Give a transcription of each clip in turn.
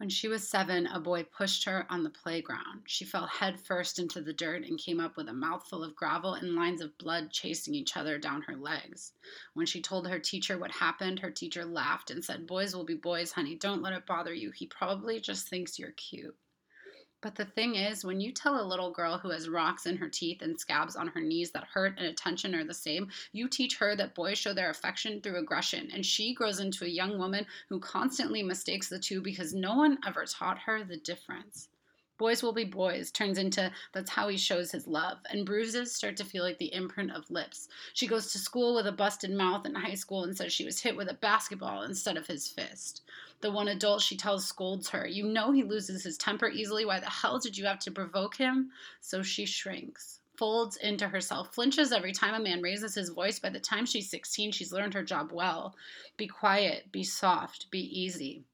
When she was seven, a boy pushed her on the playground. She fell headfirst into the dirt and came up with a mouthful of gravel and lines of blood chasing each other down her legs. When she told her teacher what happened, her teacher laughed and said, Boys will be boys, honey. Don't let it bother you. He probably just thinks you're cute. But the thing is, when you tell a little girl who has rocks in her teeth and scabs on her knees that hurt and attention are the same, you teach her that boys show their affection through aggression, and she grows into a young woman who constantly mistakes the two because no one ever taught her the difference. Boys will be boys turns into that's how he shows his love, and bruises start to feel like the imprint of lips. She goes to school with a busted mouth in high school and says she was hit with a basketball instead of his fist. The one adult she tells scolds her. You know he loses his temper easily. Why the hell did you have to provoke him? So she shrinks folds into herself, flinches every time a man raises his voice. By the time she's 16, she's learned her job well. Be quiet, be soft, be easy.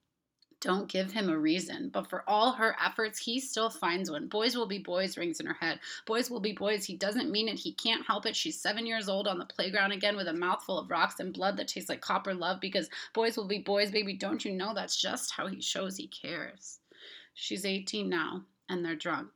Don't give him a reason. But for all her efforts, he still finds one. Boys will be boys, rings in her head. Boys will be boys. He doesn't mean it. He can't help it. She's seven years old on the playground again with a mouthful of rocks and blood that tastes like copper love because boys will be boys, baby. Don't you know that's just how he shows he cares? She's 18 now, and they're drunk.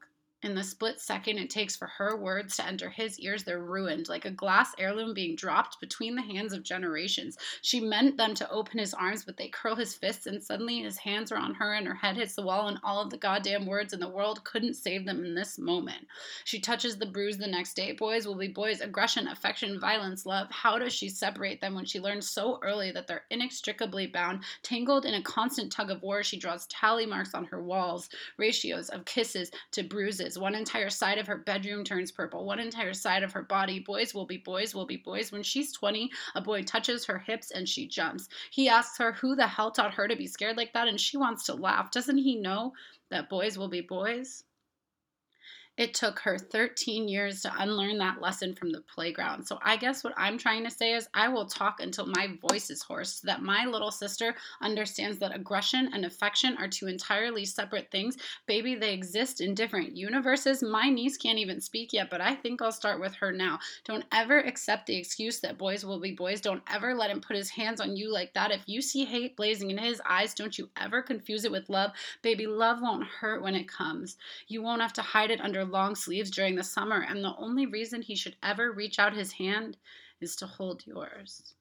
In the split second it takes for her words to enter his ears, they're ruined, like a glass heirloom being dropped between the hands of generations. She meant them to open his arms, but they curl his fists, and suddenly his hands are on her, and her head hits the wall, and all of the goddamn words in the world couldn't save them in this moment. She touches the bruise the next day. Boys will be boys. Aggression, affection, violence, love. How does she separate them when she learns so early that they're inextricably bound, tangled in a constant tug of war? She draws tally marks on her walls, ratios of kisses to bruises one entire side of her bedroom turns purple. One entire side of her body. Boys will be boys will be boys. When she's 20, a boy touches her hips and she jumps. He asks her who the hell taught her to be scared like that, and she wants to laugh. Doesn't he know that boys will be boys? It took her 13 years to unlearn that lesson from the playground. So I guess what I'm trying to say is I will talk until my voice is hoarse so that my little sister understands that aggression and affection are two entirely separate things. Baby, they exist in different universes. My niece can't even speak yet, but I think I'll start with her now. Don't ever accept the excuse that boys will be boys. Don't ever let him put his hands on you like that. If you see hate blazing in his eyes, don't you ever confuse it with love. Baby, love won't hurt when it comes. You won't have to hide it under long sleeves during the summer, and the only reason he should ever reach out his hand is to hold yours.